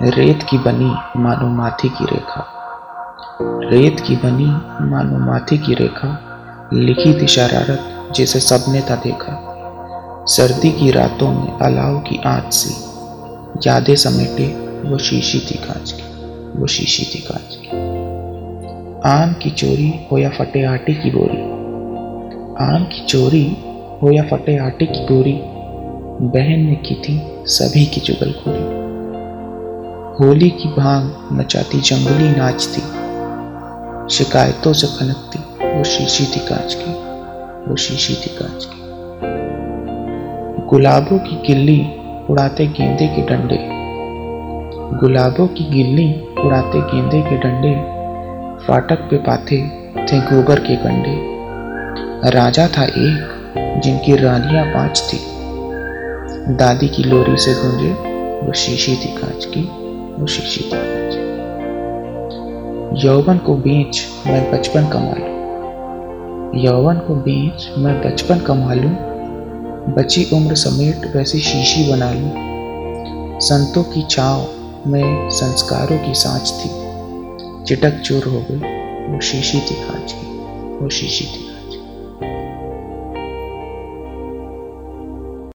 रेत की बनी मानो माथे की रेखा। रेत की बनी मानो माथे की रेखा, लिखी थी शरारत जैसे सबने था देखा। सर्दी की रातों में अलाव की आँच से, यादें समेटे वो शीशी थी कांच की, वो शीशी थी कांच की। आम की चोरी हो या फटे आटे की बोरी, आम की चोरी हो या फटे आटे की बोरी, बहन ने की थी सभी की चुगलखोरी होली की भाँग मचाती, जंगली नाच थी शिकायतों से खनकती, वो शीशी थी कांच की, वो शीशी थी कांच की। गुलाबों की गिल्ली उड़ाते गेंदे के डंडे। गुलाबों की गिल्ली उड़ाते गेंदे के डंडे, फाटक पे पाते थे गोबर के कंडे राजा था एक जिनकी रानियाँ पाँच थी। दादी की लोरी से गूंजे, वो शीशी थी कांच की। कांच यौवन को बेच मैं बचपन कमा लूँ यौवन को बेच मैं बचपन कमा लूँ बची उम्र समेट वैसी शीशी बना लूँ। संतों की छाँव में संस्कारों की सांच थी। चिटक चूर हो गई, वो शीशी थी कांच की, वो शीशी थी।